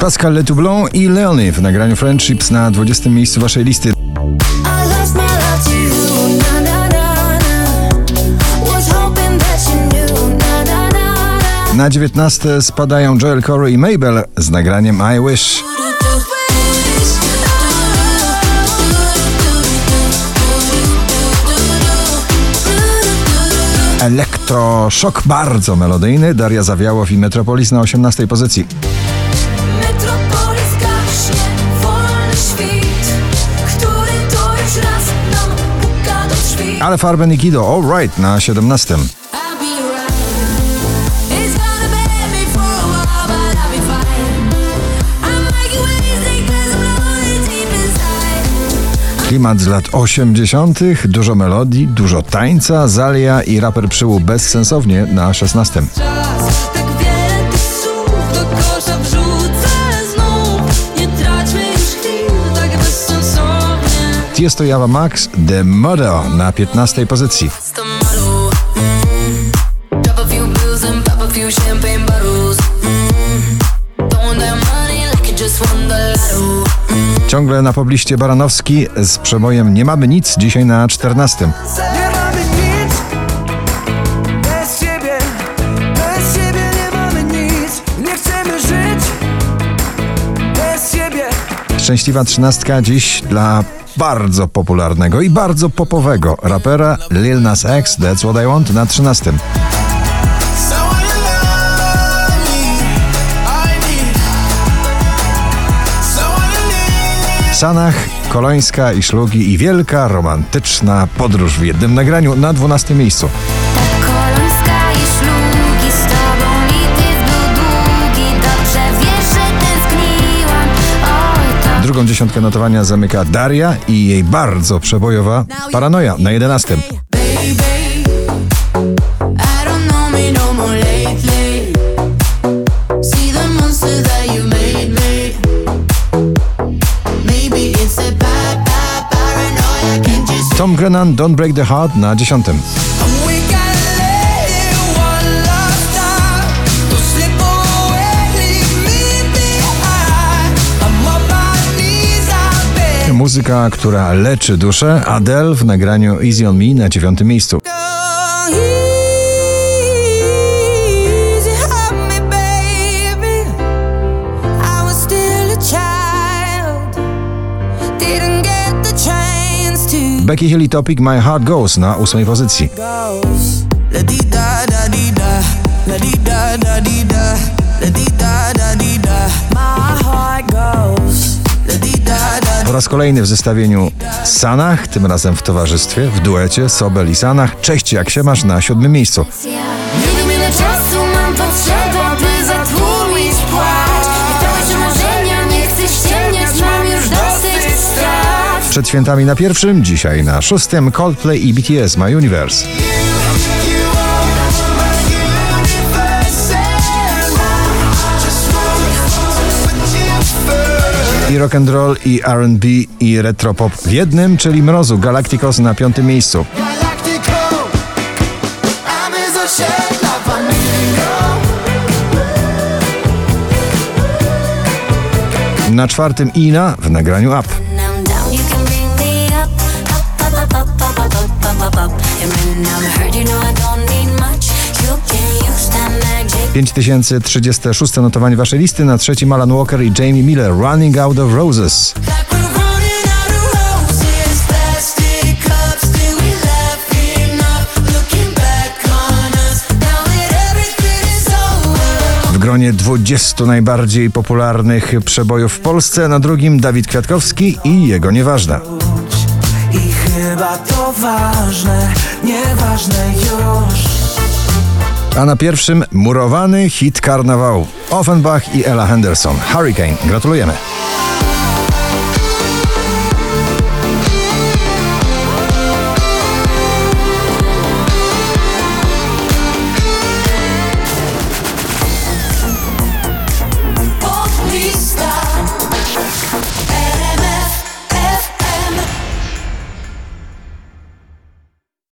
Pascal Letoublon i Leonie w nagraniu Friendships na 20. miejscu waszej listy. Na 19 spadają Joel Corey i Mabel z nagraniem I Wish. Elektroszok bardzo melodyjny. Daria Zawiałow i Metropolis na 18 pozycji. Ale Farben i Kido, all right, na 17. Klimat z lat 80., dużo melodii, dużo tańca, Zalia i raper przyłu bezsensownie na 16. Tiesto Java Max The Mother na 15 pozycji. Ciągle na pobliście Baranowski z przebojem Nie mamy nic dzisiaj na 14. Szczęśliwa trzynastka dziś dla bardzo popularnego i bardzo popowego rapera Lil Nas X That's What I Want na 13. Someone to love me, I need. Someone to need. Sanach, Kolońska i Szlugi i wielka romantyczna podróż w jednym nagraniu na 12 miejscu. Drugą dziesiątkę notowania zamyka Daria i jej bardzo przebojowa paranoja na jedenastym. Tom Grennan, Don't Break the Heart na dziesiątym. muzyka, która leczy duszę. Adele w nagraniu Easy On Me na dziewiątym miejscu. Becky Hill i Topic My Heart Goes na ósmej pozycji. My heart goes raz kolejny w zestawieniu Sanach, tym razem w towarzystwie, w duecie Sobel i Sanach. Cześć, jak się masz na siódmym miejscu. Nie wiem ile czasu mam by zatłumić płacz Nie marzenia, mam już dosyć strat Przed świętami na pierwszym, dzisiaj na szóstym Coldplay i BTS My Universe. I rock and roll, i R&B, i retropop w jednym, czyli Mrozu Galacticos na piątym miejscu. Na czwartym Ina w nagraniu Up. You 5036 notowanie waszej listy, na trzecim Alan Walker i Jamie Miller Running Out of Roses. W gronie 20 najbardziej popularnych przebojów w Polsce, na drugim Dawid Kwiatkowski i jego Nieważna. I chyba to ważne, nieważne już. A na pierwszym murowany hit karnawału Offenbach i Ella Henderson. Hurricane. Gratulujemy.